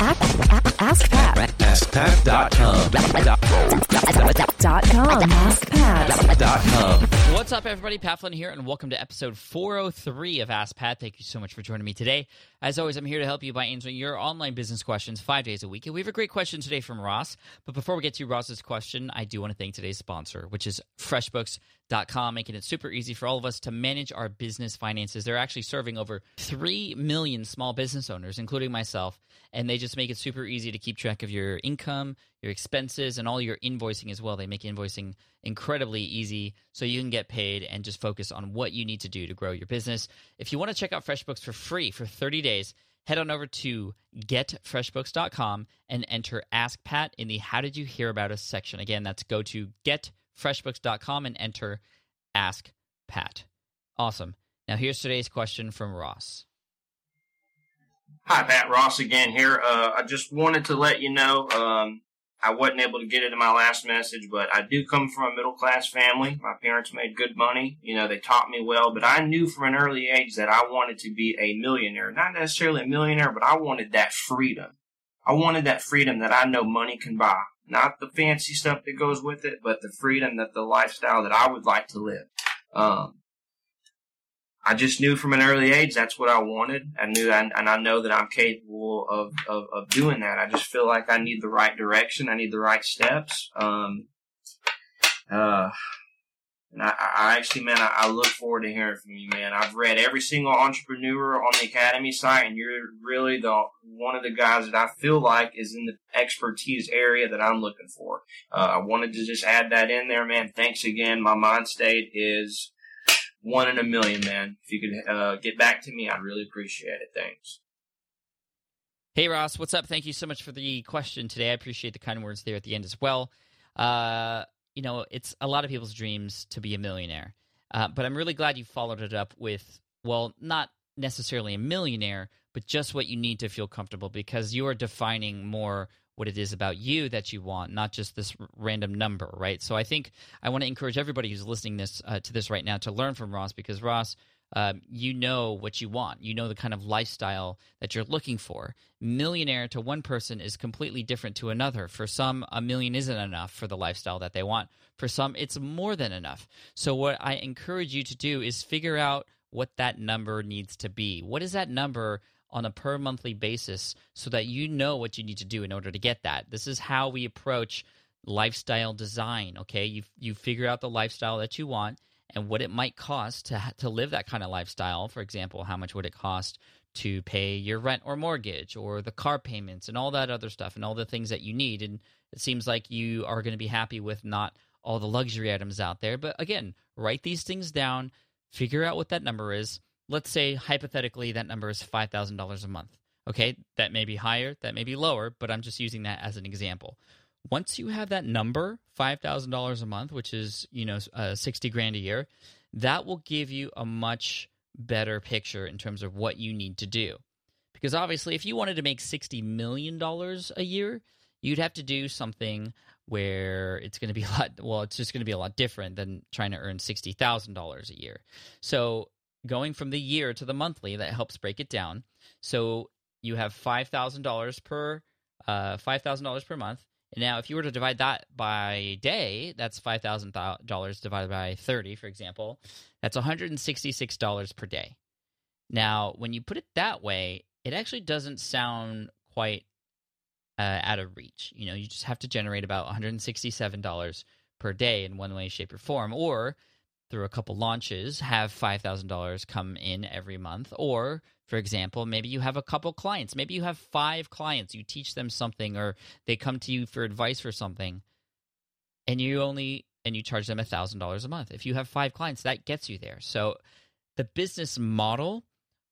Ask Pat. AskPat.com. Dot com. AskPat. What's up, everybody? Pat Flynn here, and welcome to episode 403 of Ask Pat. Thank you so much for joining me today. As always, I'm here to help you by answering your online business questions five days a week. And we have a great question today from Ross. But before we get to Ross's question, I do want to thank today's sponsor, which is FreshBooks.com, making it super easy for all of us to manage our business finances. They're actually serving over 3 million small business owners, including myself, and they just make it super easy to keep track of your income, your expenses, and all your invoicing as well. They make invoicing incredibly easy so you can get paid and just focus on what you need to do to grow your business. If you want to check out FreshBooks for free for 30 days, head on over to getfreshbooks.com and enter Ask Pat in the How Did You Hear About Us section. Again, that's go to getfreshbooks.com and enter Ask Pat. Awesome. Now, here's today's question from Ross. Hi, Pat Ross again here. Uh, I just wanted to let you know um, I wasn't able to get it in my last message, but I do come from a middle class family. My parents made good money. You know, they taught me well, but I knew from an early age that I wanted to be a millionaire. Not necessarily a millionaire, but I wanted that freedom. I wanted that freedom that I know money can buy. Not the fancy stuff that goes with it, but the freedom that the lifestyle that I would like to live. Um, I just knew from an early age that's what I wanted. I knew, and, I know that I'm capable of, of, of doing that. I just feel like I need the right direction. I need the right steps. Um, uh, and I, I actually, man, I, I look forward to hearing from you, man. I've read every single entrepreneur on the Academy site, and you're really the one of the guys that I feel like is in the expertise area that I'm looking for. Uh, I wanted to just add that in there, man. Thanks again. My mind state is one in a million, man. If you could uh, get back to me, I'd really appreciate it. Thanks. Hey, Ross, what's up? Thank you so much for the question today. I appreciate the kind words there at the end as well. Uh, you know, it's a lot of people's dreams to be a millionaire, uh, but I'm really glad you followed it up with, well, not necessarily a millionaire, but just what you need to feel comfortable because you are defining more what it is about you that you want, not just this random number, right? So I think I want to encourage everybody who's listening this uh, to this right now to learn from Ross because Ross, um, you know what you want. You know the kind of lifestyle that you're looking for. Millionaire to one person is completely different to another. For some, a million isn't enough for the lifestyle that they want. For some, it's more than enough. So what I encourage you to do is figure out what that number needs to be. What is that number? On a per monthly basis so that you know what you need to do in order to get that. This is how we approach lifestyle design, okay? You you figure out the lifestyle that you want and what it might cost to to live that kind of lifestyle. For example, how much would it cost to pay your rent or mortgage or the car payments and all that other stuff and all the things that you need and it seems like you are going to be happy with not all the luxury items out there. But again, write these things down, figure out what that number is let's say hypothetically that number is $5,000 a month. Okay, that may be higher, that may be lower, but I'm just using that as an example. Once you have that number, $5,000 a month, which is, you know, uh, 60 grand a year, that will give you a much better picture in terms of what you need to do. Because obviously, if you wanted to make $60 million a year, you'd have to do something where it's going to be a lot, well, it's just going to be a lot different than trying to earn $60,000 a year. So going from the year to the monthly that helps break it down. So you have five thousand dollars per uh, five thousand dollars per month. And now, if you were to divide that by day, that's five thousand dollars divided by thirty, for example. That's one hundred and sixty-six dollars per day. Now, when you put it that way, it actually doesn't sound quite uh, out of reach. You know, you just have to generate about one hundred and sixty-seven dollars per day in one way, shape, or form, or through a couple launches have $5,000 come in every month. Or, for example, maybe you have a couple clients. Maybe you have five clients. You teach them something or they come to you for advice for something and you only and you charge them $1,000 a month. If you have five clients, that gets you there. So the business model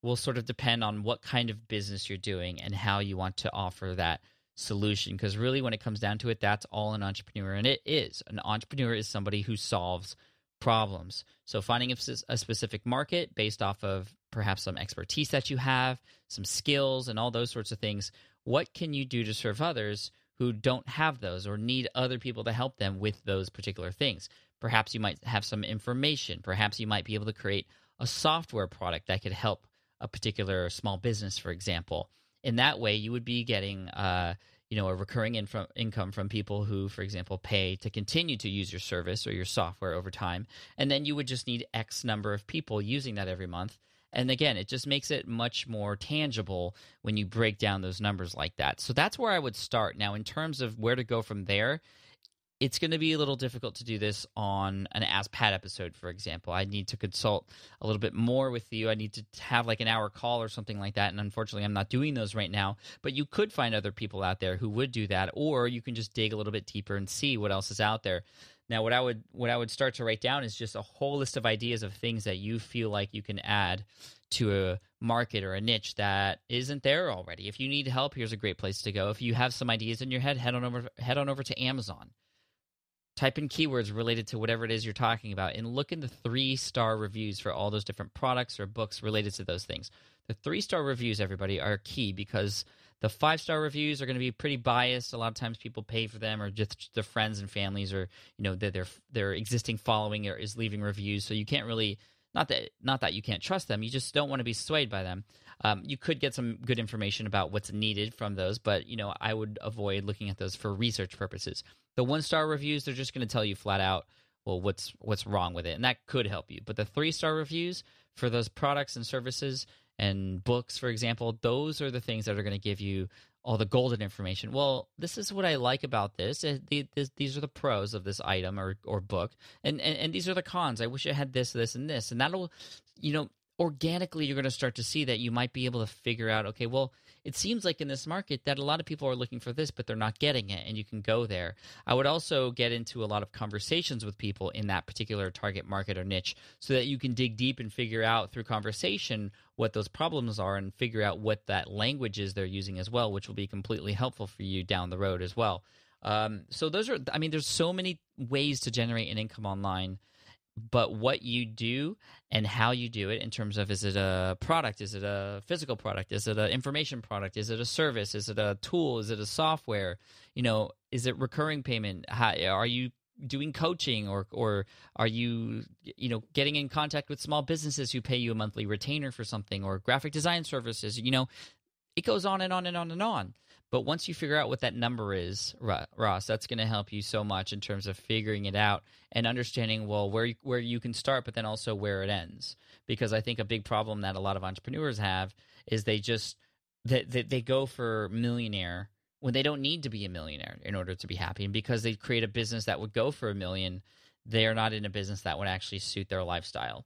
will sort of depend on what kind of business you're doing and how you want to offer that solution because really when it comes down to it that's all an entrepreneur and it is an entrepreneur is somebody who solves problems. So finding a, specific market based off of perhaps some expertise that you have, some skills, and all those sorts of things. What can you do to serve others who don't have those or need other people to help them with those particular things? Perhaps you might have some information. Perhaps you might be able to create a software product that could help a particular small business, for example. In that way, you would be getting uh, you know a recurring income from people who, for example, pay to continue to use your service or your software over time, and then you would just need X number of people using that every month. And again, it just makes it much more tangible when you break down those numbers like that. So that's where I would start. Now, in terms of where to go from there, it's going to be a little difficult to do this on an Ask Pat episode, for example. I need to consult a little bit more with you. I need to have like an hour call or something like that. And unfortunately, I'm not doing those right now. But you could find other people out there who would do that, or you can just dig a little bit deeper and see what else is out there. Now, what I would what I would start to write down is just a whole list of ideas of things that you feel like you can add to a market or a niche that isn't there already. If you need help, here's a great place to go. If you have some ideas in your head, head on over head on over to Amazon type in keywords related to whatever it is you're talking about and look in the three star reviews for all those different products or books related to those things. The three star reviews everybody are key because the five star reviews are going to be pretty biased. A lot of times people pay for them or just their friends and families or you know their their, their existing following is leaving reviews. So you can't really not that not that you can't trust them you just don't want to be swayed by them um, you could get some good information about what's needed from those but you know i would avoid looking at those for research purposes the one star reviews, they're just going to tell you flat out, well, what's what's wrong with it, and that could help you. But the three star reviews for those products and services and books, for example, those are the things that are going to give you all the golden information. Well, this is what I like about this. Uh, these are the pros of this item or, or book, and, and and these are the cons. I wish I had this, this, and this, and that'll, you know, organically you're going to start to see that you might be able to figure out okay well it seems like in this market that a lot of people are looking for this but they're not getting it and you can go there. I would also get into a lot of conversations with people in that particular target market or niche so that you can dig deep and figure out through conversation what those problems are and figure out what that language is they're using as well which will be completely helpful for you down the road as well. Um, so those are i mean there's so many ways to generate an income online but what you do and how you do it in terms of is it a product? Is it a physical product? Is it an information product? Is it a service? Is it a tool? Is it a software? You know is it recurring payment? How, are you doing coaching or or are you you know getting in contact with small businesses who pay you a monthly retainer for something or graphic design services? You know it goes on and on and on and on but once you figure out what that number is, Ross, that's going to help you so much in terms of figuring it out and understanding well where where you can start, but then also where it ends. Because I think a big problem that a lot of entrepreneurs have is they just they, they, they go for millionaire when they don't need to be a millionaire in order to be happy, and because they create a business that would go for a million, they are not in a business that would actually suit their lifestyle.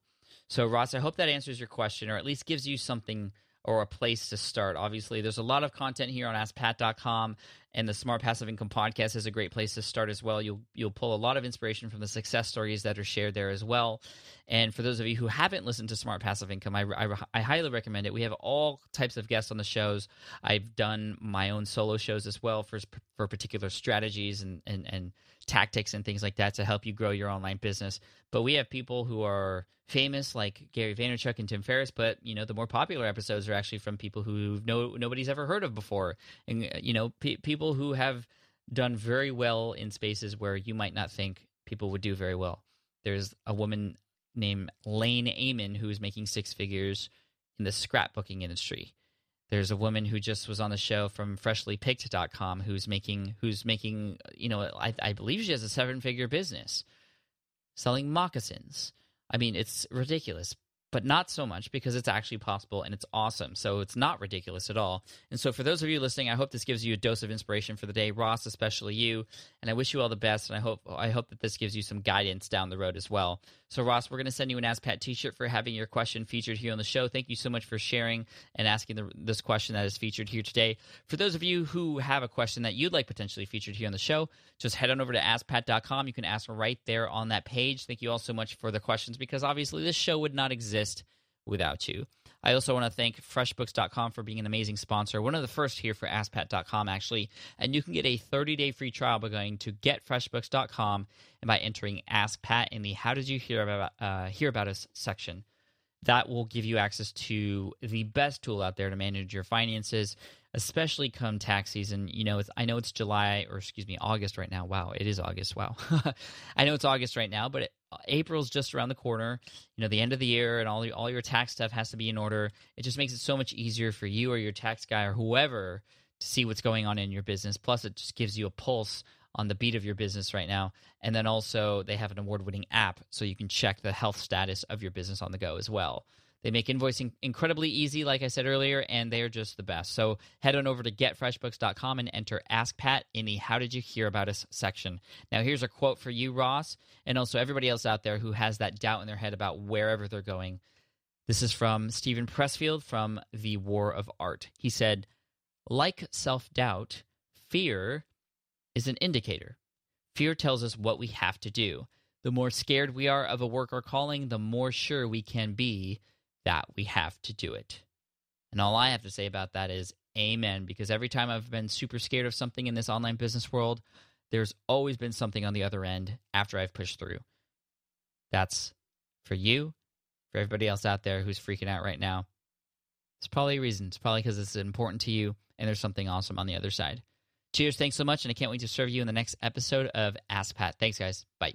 So, Ross, I hope that answers your question, or at least gives you something or a place to start. Obviously, there's a lot of content here on AskPat.com, and the Smart Passive Income podcast is a great place to start as well. You'll you'll pull a lot of inspiration from the success stories that are shared there as well. And for those of you who haven't listened to Smart Passive Income, I, I, I highly recommend it. We have all types of guests on the shows. I've done my own solo shows as well for for particular strategies and and and tactics and things like that to help you grow your online business. But we have people who are famous like Gary Vaynerchuk and Tim Ferriss, but you know the more popular episodes are actually from people who no nobody's ever heard of before, and you know pe- people who have done very well in spaces where you might not think people would do very well. There's a woman named Lain Ehmann who's making six figures in the scrapbooking industry. There's a woman who just was on the show from freshlypicked.com who's making who's making you know I, I believe she has a seven figure business selling moccasins. I mean, it's ridiculous, but not so much because it's actually possible and it's awesome. So it's not ridiculous at all. And so for those of you listening, I hope this gives you a dose of inspiration for the day, Ross, especially you. And I wish you all the best. And I hope I hope that this gives you some guidance down the road as well. So Ross, we're going to send you an Ask Pat T-shirt for having your question featured here on the show. Thank you so much for sharing and asking the, this question that is featured here today. For those of you who have a question that you'd like potentially featured here on the show, just head on over to AskPat.com. You can ask right there on that page. Thank you all so much for the questions because obviously this show would not exist without you. I also want to thank FreshBooks.com for being an amazing sponsor. One of the first here for AskPat.com, actually. And you can get a 30 day free trial by going to GetFreshBooks.com and by entering AskPat in the How Did You Hear About, uh, hear about Us section. that will give you access to the best tool out there to manage your finances, especially come tax season. You know, I know it's July or excuse me, August right now. Wow, it is August. Wow, I know it's August right now, but it, April's just around the corner. You know, the end of the year and all your, all your tax stuff has to be in order. It just makes it so much easier for you or your tax guy or whoever to see what's going on in your business. Plus, it just gives you a pulse on the beat of your business right now. And then also, they have an award winning app so you can check the health status of your business on the go as well. They make invoicing incredibly easy, like I said earlier, and they're just the best. So head on over to getfreshbooks.com and enter Ask Pat in the How Did You Hear About Us section. Now, here's a quote for you, Ross, and also everybody else out there who has that doubt in their head about wherever they're going. This is from Steven Pressfield from The War of Art. He said, Like self doubt, fear is an indicator. Fear tells us what we have to do. The more scared we are of a work or calling, the more sure we can be that we have to do it. And all I have to say about that is amen, because every time I've been super scared of something in this online business world, there's always been something on the other end after I've pushed through. That's for you, for everybody else out there who's freaking out right now. It's probably a reason. It's probably because it's important to you and there's something awesome on the other side. Cheers. Thanks so much. And I can't wait to serve you in the next episode of Ask Pat. Thanks, guys. Bye.